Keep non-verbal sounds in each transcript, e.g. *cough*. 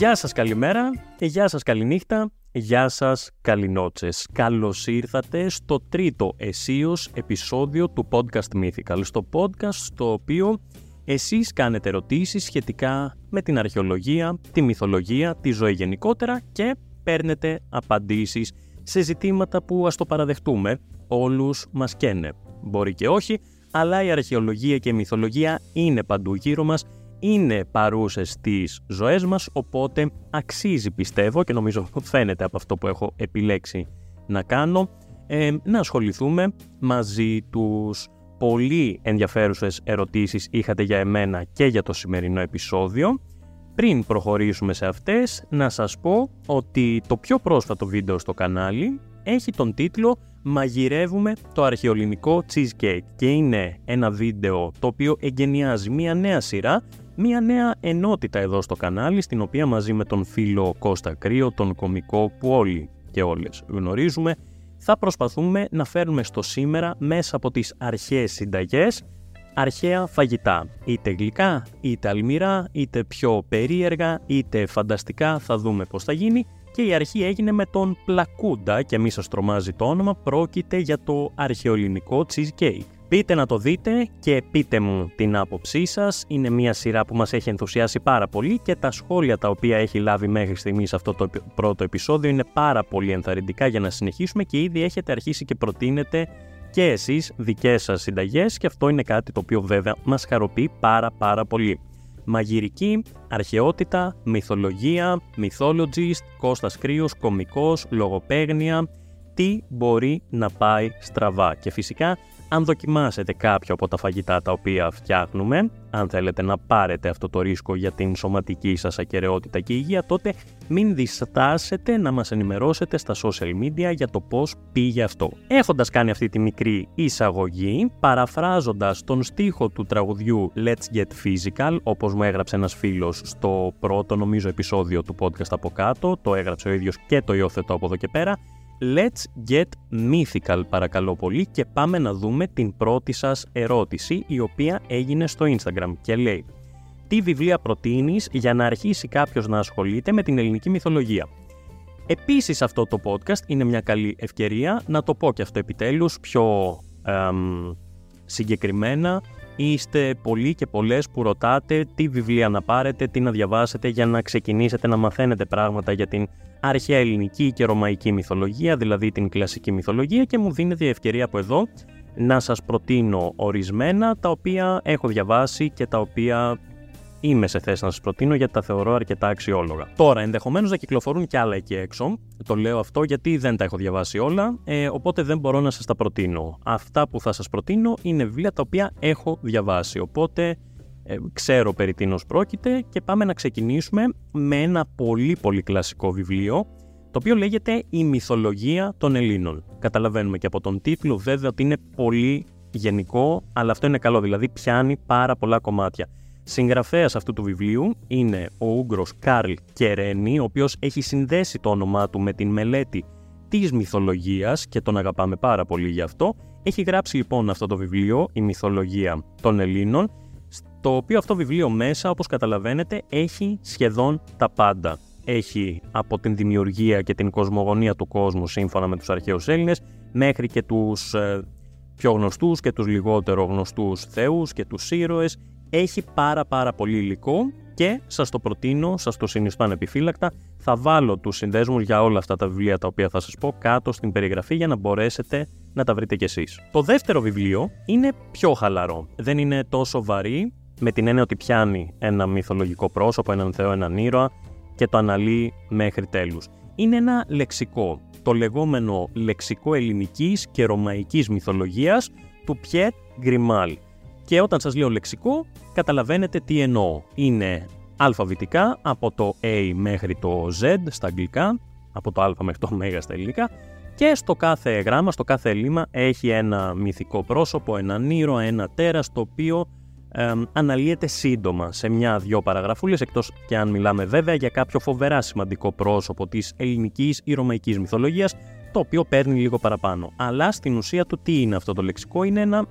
Γεια σας καλημέρα, γεια σας καληνύχτα, γεια σας καληνότσες. Καλώς ήρθατε στο τρίτο εσίως επεισόδιο του Podcast Mythical, στο podcast στο οποίο εσείς κάνετε ερωτήσεις σχετικά με την αρχαιολογία, τη μυθολογία, τη ζωή γενικότερα και παίρνετε απαντήσεις σε ζητήματα που ας το παραδεχτούμε όλους μας καίνε. Μπορεί και όχι, αλλά η αρχαιολογία και η μυθολογία είναι παντού γύρω μας, είναι παρούσες στις ζωές μας, οπότε αξίζει πιστεύω και νομίζω φαίνεται από αυτό που έχω επιλέξει να κάνω, ε, να ασχοληθούμε μαζί τους πολύ ενδιαφέρουσες ερωτήσεις είχατε για εμένα και για το σημερινό επεισόδιο. Πριν προχωρήσουμε σε αυτές, να σας πω ότι το πιο πρόσφατο βίντεο στο κανάλι έχει τον τίτλο «Μαγειρεύουμε το αρχαιολινικό cheesecake» και είναι ένα βίντεο το οποίο εγκαινιάζει μια νέα σειρά, μια νέα ενότητα εδώ στο κανάλι, στην οποία μαζί με τον φίλο Κώστα Κρύο, τον κομικό που όλοι και όλες γνωρίζουμε, θα προσπαθούμε να φέρουμε στο σήμερα μέσα από τις αρχαίες συνταγές αρχαία φαγητά. Είτε γλυκά, είτε αλμυρά, είτε πιο περίεργα, είτε φανταστικά, θα δούμε πώς θα γίνει. Και η αρχή έγινε με τον Πλακούντα και μη σας τρομάζει το όνομα, πρόκειται για το αρχαιοελληνικό cheesecake. Πείτε να το δείτε και πείτε μου την άποψή σας. Είναι μια σειρά που μας έχει ενθουσιάσει πάρα πολύ και τα σχόλια τα οποία έχει λάβει μέχρι στιγμής αυτό το πρώτο επεισόδιο είναι πάρα πολύ ενθαρρυντικά για να συνεχίσουμε και ήδη έχετε αρχίσει και προτείνετε και εσείς δικές σας συνταγές και αυτό είναι κάτι το οποίο βέβαια μας χαροποιεί πάρα πάρα πολύ. Μαγειρική, αρχαιότητα, μυθολογία, mythologist, Κώστας Κρύος, κομικός, λογοπαίγνια, τι μπορεί να πάει στραβά. Και φυσικά αν δοκιμάσετε κάποιο από τα φαγητά τα οποία φτιάχνουμε, αν θέλετε να πάρετε αυτό το ρίσκο για την σωματική σας ακαιρεότητα και υγεία, τότε μην διστάσετε να μας ενημερώσετε στα social media για το πώς πήγε αυτό. Έχοντας κάνει αυτή τη μικρή εισαγωγή, παραφράζοντας τον στίχο του τραγουδιού Let's Get Physical, όπως μου έγραψε ένας φίλος στο πρώτο νομίζω επεισόδιο του podcast από κάτω, το έγραψε ο ίδιος και το υιοθετώ από εδώ και πέρα, Let's get mythical παρακαλώ πολύ και πάμε να δούμε την πρώτη σας ερώτηση η οποία έγινε στο Instagram και λέει Τι βιβλία προτείνεις για να αρχίσει κάποιος να ασχολείται με την ελληνική μυθολογία; Επίσης αυτό το podcast είναι μια καλή ευκαιρία να το πω και αυτό επιτέλους πιο συγκεκριμένα είστε πολλοί και πολλές που ρωτάτε τι βιβλία να πάρετε, τι να διαβάσετε για να ξεκινήσετε να μαθαίνετε πράγματα για την αρχαία ελληνική και ρωμαϊκή μυθολογία, δηλαδή την κλασική μυθολογία και μου δίνεται η ευκαιρία από εδώ να σας προτείνω ορισμένα τα οποία έχω διαβάσει και τα οποία είμαι σε θέση να σας προτείνω γιατί τα θεωρώ αρκετά αξιόλογα. Τώρα, ενδεχομένως να κυκλοφορούν και άλλα εκεί έξω. Το λέω αυτό γιατί δεν τα έχω διαβάσει όλα, ε, οπότε δεν μπορώ να σας τα προτείνω. Αυτά που θα σας προτείνω είναι βιβλία τα οποία έχω διαβάσει, οπότε ε, ξέρω περί τίνος πρόκειται και πάμε να ξεκινήσουμε με ένα πολύ πολύ κλασικό βιβλίο το οποίο λέγεται «Η μυθολογία των Ελλήνων». Καταλαβαίνουμε και από τον τίτλο βέβαια ότι είναι πολύ γενικό, αλλά αυτό είναι καλό, δηλαδή πιάνει πάρα πολλά κομμάτια. Συγγραφέας αυτού του βιβλίου είναι ο Ούγγρος Κάρλ Κερένι, ο οποίος έχει συνδέσει το όνομά του με την μελέτη της μυθολογίας και τον αγαπάμε πάρα πολύ γι' αυτό. Έχει γράψει λοιπόν αυτό το βιβλίο, η μυθολογία των Ελλήνων, το οποίο αυτό βιβλίο μέσα, όπως καταλαβαίνετε, έχει σχεδόν τα πάντα. Έχει από την δημιουργία και την κοσμογονία του κόσμου σύμφωνα με τους αρχαίους Έλληνες, μέχρι και τους ε, πιο γνωστούς και τους λιγότερο γνωστούς θεούς και τους ήρωες. Έχει πάρα πάρα πολύ υλικό και σας το προτείνω, σας το συνιστώ ανεπιφύλακτα, θα βάλω τους συνδέσμους για όλα αυτά τα βιβλία τα οποία θα σας πω κάτω στην περιγραφή για να μπορέσετε να τα βρείτε κι εσείς. Το δεύτερο βιβλίο είναι πιο χαλαρό, δεν είναι τόσο βαρύ, με την έννοια ότι πιάνει ένα μυθολογικό πρόσωπο, έναν θεό, έναν ήρωα και το αναλύει μέχρι τέλους. Είναι ένα λεξικό, το λεγόμενο λεξικό ελληνικής και ρωμαϊκής μυθολογίας του Πιέτ Γκριμάλ. Και όταν σας λέω λεξικό, καταλαβαίνετε τι εννοώ. Είναι αλφαβητικά από το A μέχρι το Z στα αγγλικά, από το α μέχρι το ω *laughs* στα ελληνικά, και στο κάθε γράμμα, στο κάθε λίμα έχει ένα μυθικό πρόσωπο, έναν ήρωα, ένα τέρας, το οποίο ε, αναλύεται σύντομα σε μια-δυο παραγραφούλες, εκτός και αν μιλάμε βέβαια για κάποιο φοβερά σημαντικό πρόσωπο της ελληνικής ή ρωμαϊκής μυθολογίας, το οποίο παίρνει λίγο παραπάνω. Αλλά στην ουσία του τι είναι αυτό το λεξικό, είναι ένα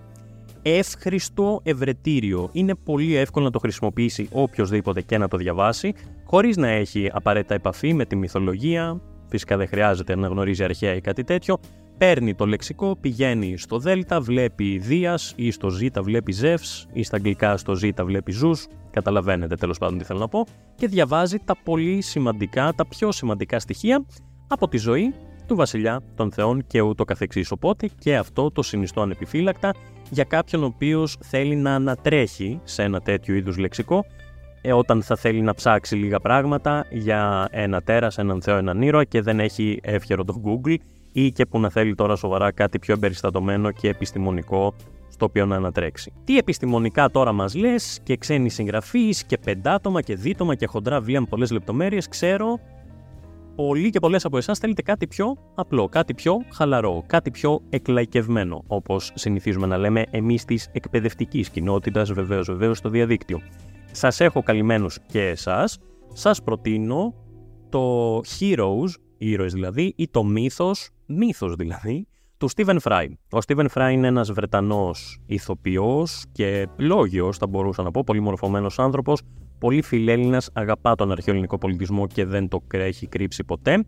εύχριστο ευρετήριο. Είναι πολύ εύκολο να το χρησιμοποιήσει οποιοδήποτε και να το διαβάσει, χωρίς να έχει απαραίτητα επαφή με τη μυθολογία, φυσικά δεν χρειάζεται να γνωρίζει αρχαία ή κάτι τέτοιο, παίρνει το λεξικό, πηγαίνει στο Δέλτα, βλέπει Δίας ή στο Ζ βλέπει Ζεύς ή στα αγγλικά στο Ζ βλέπει Ζούς, καταλαβαίνετε τέλος πάντων τι θέλω να πω, και διαβάζει τα πολύ σημαντικά, τα πιο σημαντικά στοιχεία από τη ζωή του βασιλιά των θεών και ούτω καθεξής. Οπότε και αυτό το συνιστώ ανεπιφύλακτα για κάποιον ο οποίος θέλει να ανατρέχει σε ένα τέτοιο είδους λεξικό ε, όταν θα θέλει να ψάξει λίγα πράγματα για ένα τέρας, έναν θεό, έναν ήρωα και δεν έχει εύχερο το Google ή και που να θέλει τώρα σοβαρά κάτι πιο εμπεριστατωμένο και επιστημονικό στο οποίο να ανατρέξει. Τι επιστημονικά τώρα μας λες και ξένοι συγγραφείς και πεντάτομα και δίτομα και χοντρά βιβλία με πολλές λεπτομέρειες, ξέρω πολλοί και πολλές από εσάς θέλετε κάτι πιο απλό, κάτι πιο χαλαρό, κάτι πιο εκλαϊκευμένο, όπως συνηθίζουμε να λέμε εμείς της εκπαιδευτικής κοινότητας, βεβαίως βεβαίως στο διαδίκτυο. Σας έχω καλυμμένους και εσάς, σας προτείνω το Heroes, ήρωες δηλαδή, ή το μύθος, μύθος δηλαδή, του Stephen Fry. Ο Stephen Fry είναι ένας Βρετανός ηθοποιός και λόγιος, θα μπορούσα να πω, πολύ μορφωμένος άνθρωπος, πολύ φιλέλληνας, αγαπά τον αρχαιοελληνικό πολιτισμό και δεν το έχει κρύψει ποτέ.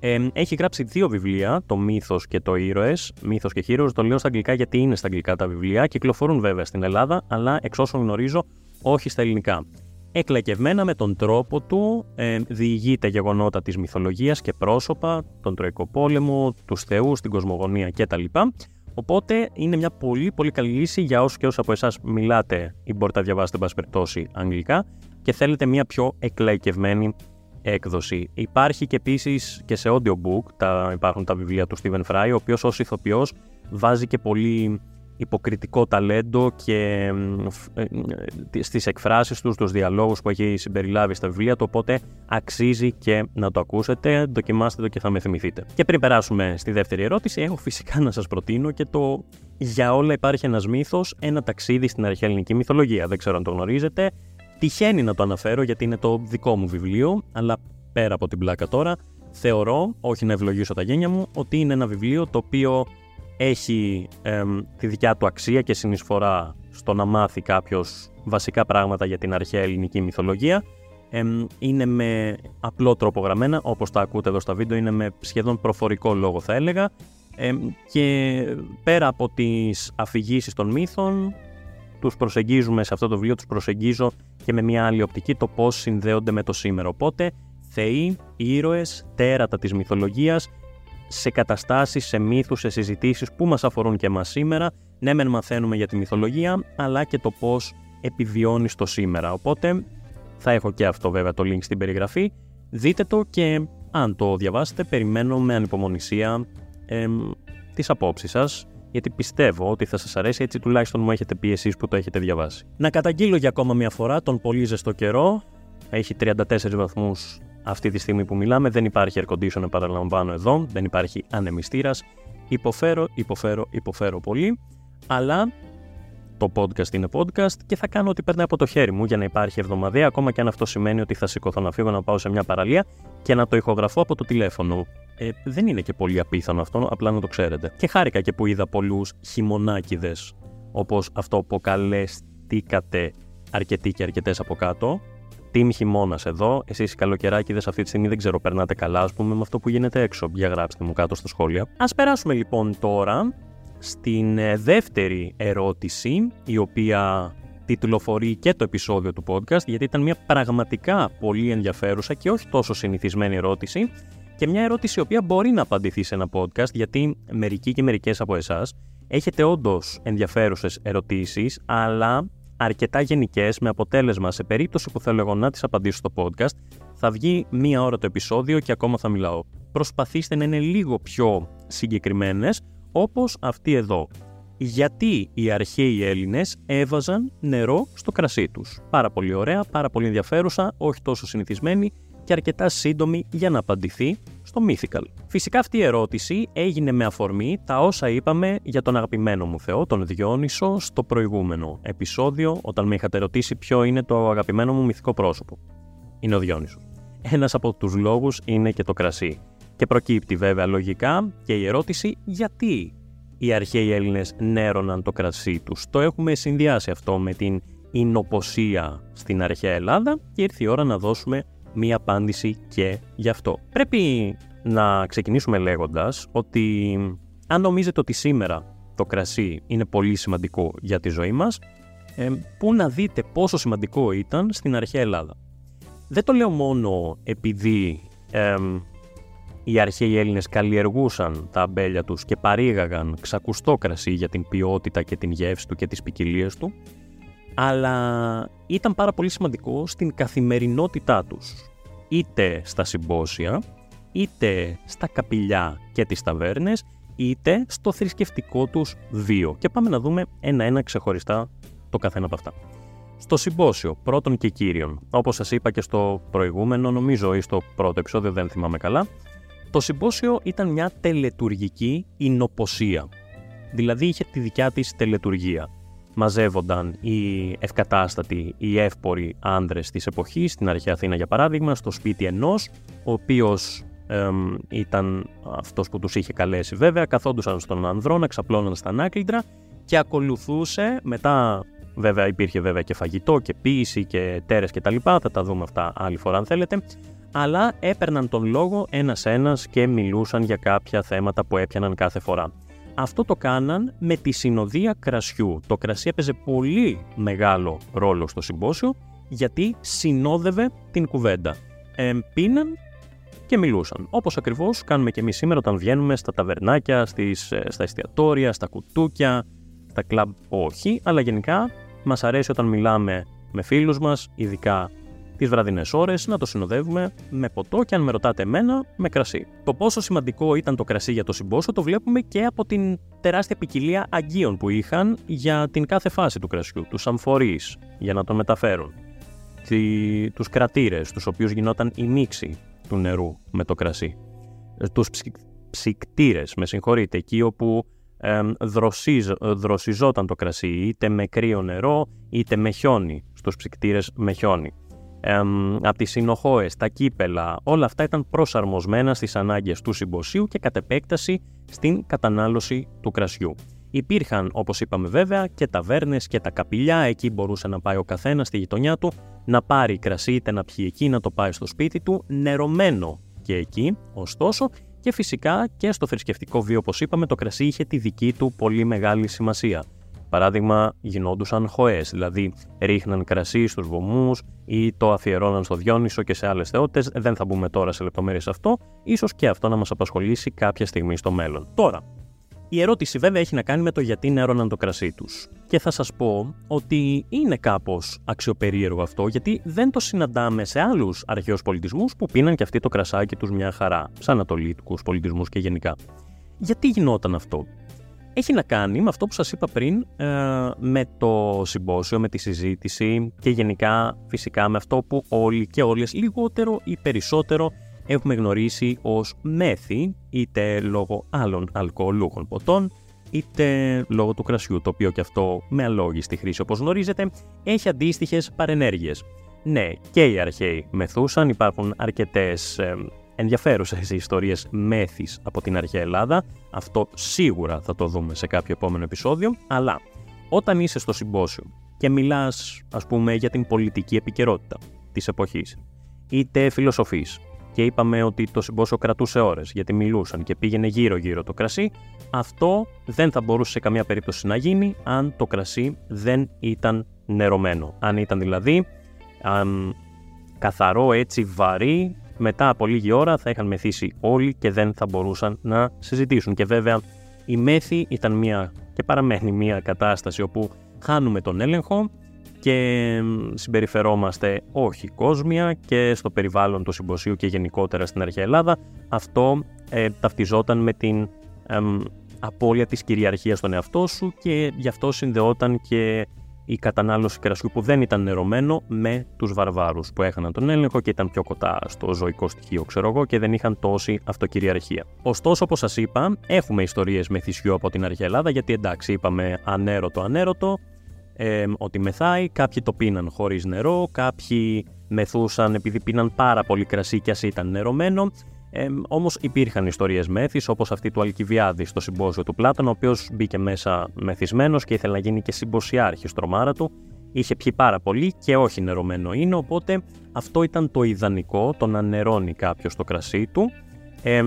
Ε, έχει γράψει δύο βιβλία, το Μύθος και το Ήρωες. Μύθος και Heroes. Το λέω στα αγγλικά γιατί είναι στα αγγλικά τα βιβλία. Κυκλοφορούν βέβαια στην Ελλάδα, αλλά εξ όσων γνωρίζω, όχι στα ελληνικά. Εκλεκευμένα με τον τρόπο του ε, διηγείται γεγονότα της μυθολογίας και πρόσωπα, τον Τροϊκό Πόλεμο, τους θεούς, την κοσμογονία κτλ. Οπότε είναι μια πολύ πολύ καλή λύση για όσους και όσους από εσάς μιλάτε ή μπορείτε να διαβάσετε εν περιπτώσει αγγλικά και θέλετε μια πιο εκλαϊκευμένη έκδοση. Υπάρχει και επίσης και σε audiobook, τα, υπάρχουν τα βιβλία του Stephen Fry, ο οποίος ως ηθοποιός βάζει και πολύ υποκριτικό ταλέντο και ε, ε, στις εκφράσεις τους, στους διαλόγους που έχει συμπεριλάβει στα βιβλία του, οπότε αξίζει και να το ακούσετε, δοκιμάστε το και θα με θυμηθείτε. Και πριν περάσουμε στη δεύτερη ερώτηση, έχω φυσικά να σας προτείνω και το «Για όλα υπάρχει ένας μύθος, ένα ταξίδι στην αρχαία ελληνική μυθολογία». Δεν ξέρω αν το γνωρίζετε, τυχαίνει να το αναφέρω γιατί είναι το δικό μου βιβλίο, αλλά πέρα από την πλάκα τώρα, θεωρώ, όχι να ευλογήσω τα γένια μου, ότι είναι ένα βιβλίο το οποίο έχει τη δικιά του αξία και συνεισφορά στο να μάθει κάποιος βασικά πράγματα για την αρχαία ελληνική μυθολογία. είναι με απλό τρόπο γραμμένα, όπως τα ακούτε εδώ στα βίντεο, είναι με σχεδόν προφορικό λόγο θα έλεγα. και πέρα από τις αφηγήσεις των μύθων, τους προσεγγίζουμε σε αυτό το βιβλίο, τους προσεγγίζω και με μια άλλη οπτική το πώς συνδέονται με το σήμερα. Οπότε, θεοί, ήρωες, τέρατα της μυθολογίας σε καταστάσεις, σε μύθους, σε συζητήσεις που μας αφορούν και εμάς σήμερα. Ναι, μεν μαθαίνουμε για τη μυθολογία, αλλά και το πώς επιβιώνεις το σήμερα. Οπότε θα έχω και αυτό βέβαια το link στην περιγραφή. Δείτε το και αν το διαβάσετε, περιμένω με ανυπομονησία ε, τις απόψεις σας, γιατί πιστεύω ότι θα σας αρέσει, έτσι τουλάχιστον μου έχετε πει εσείς που το έχετε διαβάσει. Να καταγγείλω για ακόμα μια φορά τον πολύ ζεστό καιρό. Έχει 34 βαθμούς αυτή τη στιγμή που μιλάμε δεν υπάρχει air conditioner παραλαμβάνω εδώ, δεν υπάρχει ανεμιστήρας. Υποφέρω, υποφέρω, υποφέρω πολύ, αλλά το podcast είναι podcast και θα κάνω ό,τι περνάει από το χέρι μου για να υπάρχει εβδομαδία, ακόμα και αν αυτό σημαίνει ότι θα σηκωθώ να φύγω να πάω σε μια παραλία και να το ηχογραφώ από το τηλέφωνο. Ε, δεν είναι και πολύ απίθανο αυτό, απλά να το ξέρετε. Και χάρηκα και που είδα πολλούς χειμωνάκιδε, όπως αυτό που καλέστηκατε αρκετοί και αρκετές από κάτω, Team χειμώνας εδώ. Εσείς οι καλοκαιράκιδε αυτή τη στιγμή δεν ξέρω, περνάτε καλά, ας πούμε, με αυτό που γίνεται έξω. Για γράψτε μου κάτω στα σχόλια. Α περάσουμε λοιπόν τώρα στην ε, δεύτερη ερώτηση, η οποία τιτλοφορεί και το επεισόδιο του podcast, γιατί ήταν μια πραγματικά πολύ ενδιαφέρουσα και όχι τόσο συνηθισμένη ερώτηση. Και μια ερώτηση η οποία μπορεί να απαντηθεί σε ένα podcast, γιατί μερικοί και μερικές από εσάς έχετε όντως ενδιαφέρουσες ερωτήσεις, αλλά αρκετά γενικές, με αποτέλεσμα σε περίπτωση που θέλω εγώ να τις απαντήσω στο podcast, θα βγει μία ώρα το επεισόδιο και ακόμα θα μιλάω. Προσπαθήστε να είναι λίγο πιο συγκεκριμένες, όπως αυτή εδώ. Γιατί οι αρχαίοι Έλληνες έβαζαν νερό στο κρασί τους. Πάρα πολύ ωραία, πάρα πολύ ενδιαφέρουσα, όχι τόσο συνηθισμένη και αρκετά σύντομη για να απαντηθεί στο Mythical. Φυσικά αυτή η ερώτηση έγινε με αφορμή τα όσα είπαμε για τον αγαπημένο μου Θεό, τον Διόνυσο, στο προηγούμενο επεισόδιο, όταν με είχατε ρωτήσει ποιο είναι το αγαπημένο μου μυθικό πρόσωπο. Είναι ο Διόνυσος. Ένας από τους λόγους είναι και το κρασί. Και προκύπτει βέβαια λογικά και η ερώτηση γιατί οι αρχαίοι Έλληνες νέρωναν το κρασί τους. Το έχουμε συνδυάσει αυτό με την εινοποσία στην αρχαία Ελλάδα και ήρθε η ώρα να δώσουμε μία απάντηση και γι' αυτό. Πρέπει να ξεκινήσουμε λέγοντας ότι αν νομίζετε ότι σήμερα το κρασί είναι πολύ σημαντικό για τη ζωή μας, ε, που να δείτε πόσο σημαντικό ήταν στην αρχαία Ελλάδα. Δεν το λέω μόνο επειδή ε, οι αρχαίοι Έλληνες καλλιεργούσαν τα αμπέλια τους και παρήγαγαν ξακουστό κρασί για την ποιότητα και την γεύση του και τις ποικιλίες του, αλλά ήταν πάρα πολύ σημαντικό στην καθημερινότητά τους, είτε στα συμπόσια, είτε στα καπηλιά και τις ταβέρνες, είτε στο θρησκευτικό τους βίο. Και πάμε να δούμε ένα-ένα ξεχωριστά το καθένα από αυτά. Στο συμπόσιο, πρώτον και κύριον, όπως σας είπα και στο προηγούμενο, νομίζω ή στο πρώτο επεισόδιο, δεν θυμάμαι καλά, το συμπόσιο ήταν μια τελετουργική εινοποσία. Δηλαδή είχε τη δικιά της τελετουργία. Μαζεύονταν οι ευκατάστατοι, οι εύποροι άνδρες της εποχής, στην αρχαία Αθήνα για παράδειγμα, στο σπίτι ενός, ο οποίος ήταν αυτός που τους είχε καλέσει βέβαια, καθόντουσαν στον ανδρό, ξαπλώναν στα ανάκλητρα και ακολουθούσε, μετά βέβαια υπήρχε βέβαια και φαγητό και ποίηση και τέρες και τα λοιπά, θα τα δούμε αυτά άλλη φορά αν θέλετε, αλλά έπαιρναν τον λόγο ένας-ένας και μιλούσαν για κάποια θέματα που έπιαναν κάθε φορά. Αυτό το κάναν με τη συνοδεία κρασιού. Το κρασί έπαιζε πολύ μεγάλο ρόλο στο συμπόσιο γιατί συνόδευε την κουβέντα. Ε, πίναν και μιλούσαν. Όπως ακριβώς κάνουμε και εμείς σήμερα όταν βγαίνουμε στα ταβερνάκια, στις, ε, στα εστιατόρια, στα κουτούκια, στα κλαμπ. Όχι, αλλά γενικά μας αρέσει όταν μιλάμε με φίλους μας, ειδικά τις βραδινές ώρες, να το συνοδεύουμε με ποτό και αν με ρωτάτε εμένα, με κρασί. Το πόσο σημαντικό ήταν το κρασί για το συμπόσιο το βλέπουμε και από την τεράστια ποικιλία αγγείων που είχαν για την κάθε φάση του κρασιού. Τους αμφορείς για να τον μεταφέρουν. Τους κρατήρες, τους οποίους γινόταν η μίξη του νερού με το κρασί. Ε, τους ψυκτήρες, με συγχωρείτε, εκεί όπου ε, δροσιζόταν το κρασί, είτε με κρύο νερό, είτε με χιόνι, στους ψυκτήρες με χιόνι. Ε, από τις συνοχώες, τα κύπελα, όλα αυτά ήταν προσαρμοσμένα στις ανάγκες του συμποσίου και κατ' επέκταση στην κατανάλωση του κρασιού. Υπήρχαν, όπως είπαμε βέβαια, και ταβέρνες και τα καπηλιά, εκεί μπορούσε να πάει ο καθένας στη γειτονιά του, να πάρει κρασί είτε να πιει εκεί, να το πάει στο σπίτι του, νερωμένο και εκεί, ωστόσο, και φυσικά και στο θρησκευτικό βίο, όπως είπαμε, το κρασί είχε τη δική του πολύ μεγάλη σημασία. Παράδειγμα, γινόντουσαν χοές, δηλαδή ρίχναν κρασί στους βωμούς ή το αφιερώναν στο Διόνυσο και σε άλλες θεότητες. Δεν θα μπούμε τώρα σε λεπτομέρειες αυτό, ίσως και αυτό να μας απασχολήσει κάποια στιγμή στο μέλλον. Τώρα, η ερώτηση βέβαια έχει να κάνει με το γιατί νερώναν το κρασί τους. Και θα σας πω ότι είναι κάπως αξιοπερίεργο αυτό, γιατί δεν το συναντάμε σε άλλους αρχαίους πολιτισμούς που πίναν και αυτοί το κρασάκι τους μια χαρά, σαν ανατολίτικου πολιτισμούς και γενικά. Γιατί γινόταν αυτό; Έχει να κάνει με αυτό που σας είπα πριν, ε, με το συμπόσιο, με τη συζήτηση και γενικά φυσικά με αυτό που όλοι και όλες λιγότερο ή περισσότερο έχουμε γνωρίσει ως μέθη είτε λόγω άλλων αλκοολούχων ποτών είτε λόγω του κρασιού, το οποίο και αυτό με αλόγιστη χρήση όπως γνωρίζετε έχει αντίστοιχες παρενέργειες. Ναι, και οι αρχαίοι μεθούσαν, υπάρχουν αρκετές ε, ενδιαφέρουσες ιστορίες μέθης από την αρχαία Ελλάδα, αυτό σίγουρα θα το δούμε σε κάποιο επόμενο επεισόδιο, αλλά όταν είσαι στο συμπόσιο και μιλάς ας πούμε για την πολιτική επικαιρότητα της εποχής, είτε φιλοσοφείς, και είπαμε ότι το συμπόσιο κρατούσε ώρες γιατί μιλούσαν και πήγαινε γύρω-γύρω το κρασί, αυτό δεν θα μπορούσε σε καμία περίπτωση να γίνει αν το κρασί δεν ήταν νερωμένο. Αν ήταν δηλαδή αν καθαρό έτσι βαρύ, μετά από λίγη ώρα θα είχαν μεθύσει όλοι και δεν θα μπορούσαν να συζητήσουν. Και βέβαια η μέθη ήταν μια και παραμένει μια κατάσταση όπου χάνουμε τον έλεγχο και συμπεριφερόμαστε όχι κόσμια και στο περιβάλλον του συμποσίου και γενικότερα στην αρχαία Ελλάδα. Αυτό ε, ταυτιζόταν με την ε, απώλεια της κυριαρχίας στον εαυτό σου και γι' αυτό συνδεόταν και η κατανάλωση κρασιού που δεν ήταν νερωμένο με τους βαρβάρους που έχαναν τον έλεγχο και ήταν πιο κοντά στο ζωικό στοιχείο ξέρω εγώ και δεν είχαν τόση αυτοκυριαρχία. Ωστόσο όπως σας είπα έχουμε ιστορίες με θυσιό από την αρχαία Ελλάδα γιατί εντάξει είπαμε ανέρωτο ανέρωτο ε, ότι μεθάει, κάποιοι το πίναν χωρίς νερό, κάποιοι μεθούσαν επειδή πίναν πάρα πολύ κρασί και ας ήταν νερωμένο. Ε, Όμως υπήρχαν ιστορίες μέθης, όπως αυτή του Αλκιβιάδη στο συμπόσιο του Πλάτων, ο οποίος μπήκε μέσα μεθυσμένος και ήθελε να γίνει και συμποσιάρχης τρομάρα του. Είχε πιει πάρα πολύ και όχι νερωμένο είναι, οπότε αυτό ήταν το ιδανικό, το να νερώνει κάποιος το κρασί του. Ε,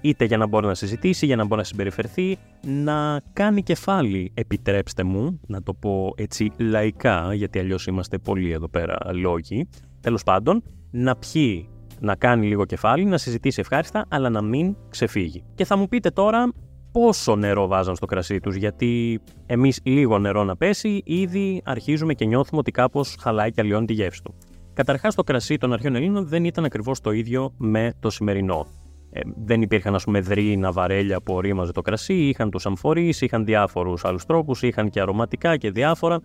είτε για να μπορεί να συζητήσει, για να μπορεί να συμπεριφερθεί, να κάνει κεφάλι, επιτρέψτε μου, να το πω έτσι λαϊκά, γιατί αλλιώς είμαστε πολύ εδώ πέρα λόγοι, τέλος πάντων, να πιει, να κάνει λίγο κεφάλι, να συζητήσει ευχάριστα, αλλά να μην ξεφύγει. Και θα μου πείτε τώρα πόσο νερό βάζαν στο κρασί τους, γιατί εμείς λίγο νερό να πέσει, ήδη αρχίζουμε και νιώθουμε ότι κάπως χαλάει και αλλοιώνει τη γεύση του. Καταρχάς το κρασί των αρχαίων Ελλήνων δεν ήταν ακριβώς το ίδιο με το σημερινό. Ε, δεν υπήρχαν ας πούμε δρύνα βαρέλια που ορίμαζε το κρασί, είχαν τους αμφορείς, είχαν διάφορους άλλους τρόπους, είχαν και αρωματικά και διάφορα,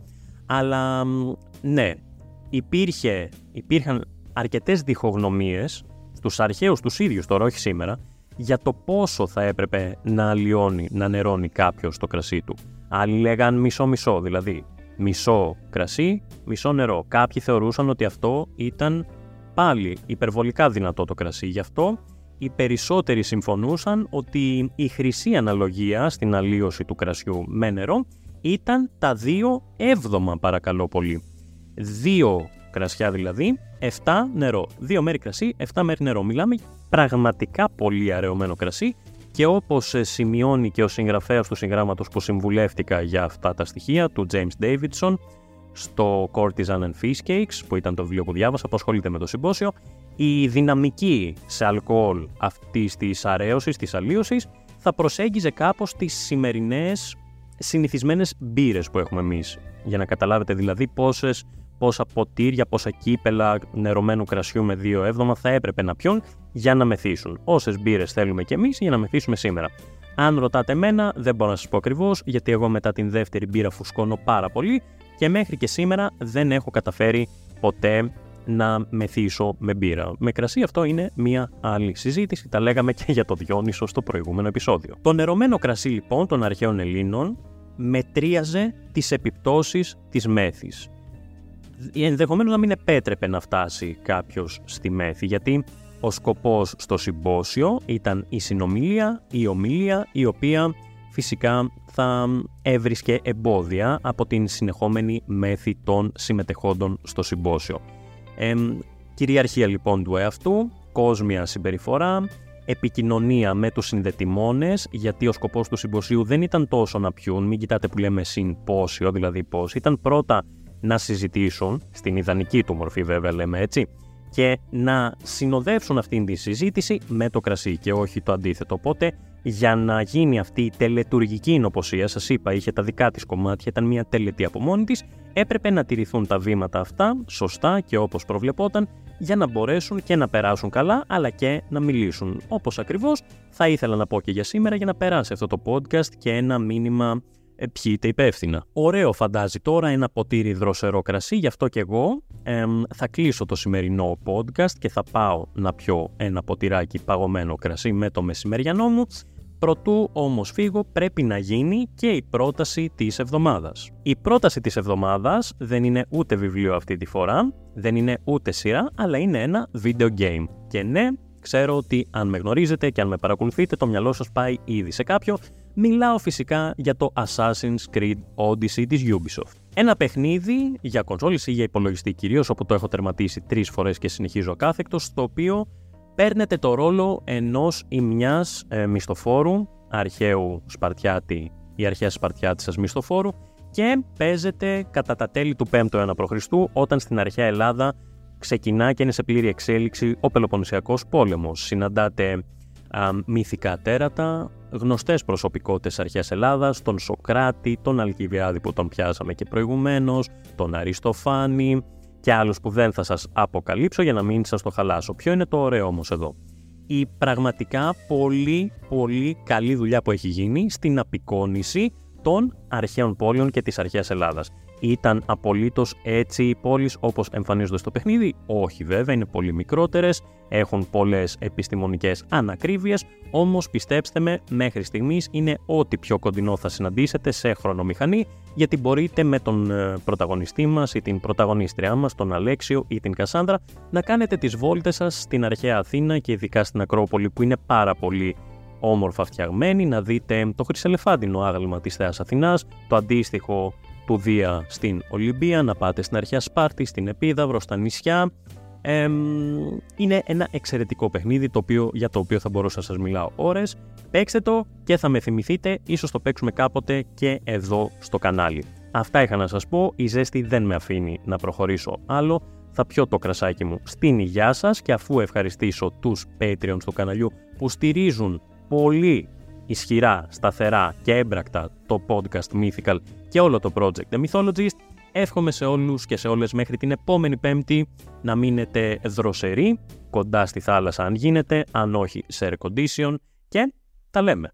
αλλά ναι, υπήρχε, υπήρχαν αρκετές διχογνωμίες στους αρχαίους τους ίδιους τώρα, όχι σήμερα, για το πόσο θα έπρεπε να αλλοιώνει, να νερώνει κάποιος το κρασί του. Άλλοι λέγαν μισό-μισό, δηλαδή μισό κρασί, μισό νερό. Κάποιοι θεωρούσαν ότι αυτό ήταν πάλι υπερβολικά δυνατό το κρασί. Γι' αυτό οι περισσότεροι συμφωνούσαν ότι η χρυσή αναλογία στην αλλίωση του κρασιού με νερό ήταν τα δύο έβδομα παρακαλώ πολύ. Δύο κρασιά δηλαδή, 7 νερό. Δύο μέρη κρασί, 7 μέρη νερό. Μιλάμε πραγματικά πολύ αραιωμένο κρασί και όπως σημειώνει και ο συγγραφέας του συγγράμματος που συμβουλεύτηκα για αυτά τα στοιχεία του James Davidson στο Courtesan and Fish Cakes που ήταν το βιβλίο που διάβασα που ασχολείται με το συμπόσιο η δυναμική σε αλκοόλ αυτής της αρέωσης, της αλλίωσης, θα προσέγγιζε κάπως τις σημερινές συνηθισμένες μπύρες που έχουμε εμείς. Για να καταλάβετε δηλαδή πόσες, πόσα ποτήρια, πόσα κύπελα νερωμένου κρασιού με δύο έβδομα θα έπρεπε να πιούν για να μεθύσουν. Όσες μπύρες θέλουμε κι εμείς για να μεθύσουμε σήμερα. Αν ρωτάτε εμένα, δεν μπορώ να σας πω ακριβώς, γιατί εγώ μετά την δεύτερη μπύρα φουσκώνω πάρα πολύ και μέχρι και σήμερα δεν έχω καταφέρει ποτέ να μεθύσω με μπύρα. Με κρασί αυτό είναι μία άλλη συζήτηση, τα λέγαμε και για το Διόνυσο στο προηγούμενο επεισόδιο. Το νερωμένο κρασί λοιπόν των αρχαίων Ελλήνων μετρίαζε τις επιπτώσεις της μέθης. Ενδεχομένως να μην επέτρεπε να φτάσει κάποιος στη μέθη, γιατί ο σκοπός στο συμπόσιο ήταν η συνομιλία, η ομίλια, η οποία φυσικά θα έβρισκε εμπόδια από την συνεχόμενη μέθη των συμμετεχόντων στο συμπόσιο. Ε, κυριαρχία λοιπόν του εαυτού, κόσμια συμπεριφορά, επικοινωνία με τους συνδετημόνες, γιατί ο σκοπός του συμποσίου δεν ήταν τόσο να πιούν, μην κοιτάτε που λέμε συμπόσιο, δηλαδή πώς, ήταν πρώτα να συζητήσουν, στην ιδανική του μορφή βέβαια λέμε έτσι, και να συνοδεύσουν αυτήν τη συζήτηση με το κρασί και όχι το αντίθετο. Οπότε για να γίνει αυτή η τελετουργική νοποσία, σας είπα είχε τα δικά της κομμάτια, ήταν μια τελετή από μόνη της, έπρεπε να τηρηθούν τα βήματα αυτά σωστά και όπως προβλεπόταν για να μπορέσουν και να περάσουν καλά αλλά και να μιλήσουν. Όπως ακριβώς θα ήθελα να πω και για σήμερα για να περάσει αυτό το podcast και ένα μήνυμα ε, πιείτε υπεύθυνα. Ωραίο φαντάζει τώρα ένα ποτήρι δροσερό κρασί, γι' αυτό και εγώ θα κλείσω το σημερινό podcast και θα πάω να πιω ένα ποτηράκι παγωμένο κρασί με το μεσημεριανό μου. Προτού όμως φύγω πρέπει να γίνει και η πρόταση της εβδομάδας. Η πρόταση της εβδομάδας δεν είναι ούτε βιβλίο αυτή τη φορά, δεν είναι ούτε σειρά, αλλά είναι ένα video game. Και ναι, ξέρω ότι αν με γνωρίζετε και αν με παρακολουθείτε το μυαλό σας πάει ήδη σε κάποιο, Μιλάω φυσικά για το Assassin's Creed Odyssey της Ubisoft. Ένα παιχνίδι για κονσόλες ή για υπολογιστή κυρίως, όπου το έχω τερματίσει τρεις φορές και συνεχίζω ακάθεκτος, στο οποίο παίρνετε το ρόλο ενός ή μιας ε, μισθοφόρου, αρχαίου Σπαρτιάτη ή αρχαίας Σπαρτιάτης σας μισθοφόρου και παίζετε κατά τα τέλη του 5ου αιώνα π.Χ. όταν στην αρχαία Ελλάδα ξεκινά και είναι σε πλήρη εξέλιξη ο Πελοποννησιακός πόλεμος. Συναντάτε α, μύθικα τέρατα, γνωστές προσωπικότητες αρχαίας Ελλάδας, τον Σοκράτη, τον Αλκιβιάδη που τον πιάσαμε και προηγουμένως, τον Αριστοφάνη και άλλους που δεν θα σας αποκαλύψω για να μην σας το χαλάσω. Ποιο είναι το ωραίο όμως εδώ; Η πραγματικά πολύ πολύ καλή δουλειά που έχει γίνει στην απεικόνηση των αρχαίων πόλεων και της αρχαίας Ελλάδας. Ήταν απολύτως έτσι οι πόλεις όπως εμφανίζονται στο παιχνίδι; Όχι, βέβαια, είναι πολύ μικρότερες, έχουν πολλές επιστημονικές ανακρίβειες. Όμως πιστέψτε με, μέχρι στιγμής είναι ό,τι πιο κοντινό θα συναντήσετε σε χρονομηχανή, γιατί μπορείτε με τον ε, πρωταγωνιστή μας ή την πρωταγωνίστριά μας, τον Αλέξιο ή την Κασάνδρα, να κάνετε τις βόλτες σας στην αρχαία Αθήνα και ειδικά στην Ακρόπολη που είναι πάρα πολύ όμορφα φτιαγμένη, να δείτε το χρυσελεφάντινο άγαλμα της Θεάς Αθηνάς, το αντίστοιχο του Δία στην Ολυμπία, να πάτε στην αρχαία Σπάρτη, στην Επίδαυρο, στα νησιά. είναι ένα εξαιρετικό παιχνίδι το οποίο, για το οποίο θα μπορούσα να σας μιλάω ώρες. Παίξτε το και θα με θυμηθείτε, ίσως το παίξουμε κάποτε και εδώ στο κανάλι. Αυτά είχα να σας πω, η ζέστη δεν με αφήνει να προχωρήσω άλλο. Θα πιω το κρασάκι μου στην υγειά σας και αφού ευχαριστήσω τους Patreons του καναλιού που στηρίζουν πολύ ισχυρά, σταθερά και έμπρακτα το podcast Mythical και όλο το project The Mythologist. Εύχομαι σε όλους και σε όλες μέχρι την επόμενη πέμπτη να μείνετε δροσεροί, κοντά στη θάλασσα αν γίνεται, αν όχι σε air condition και τα λέμε.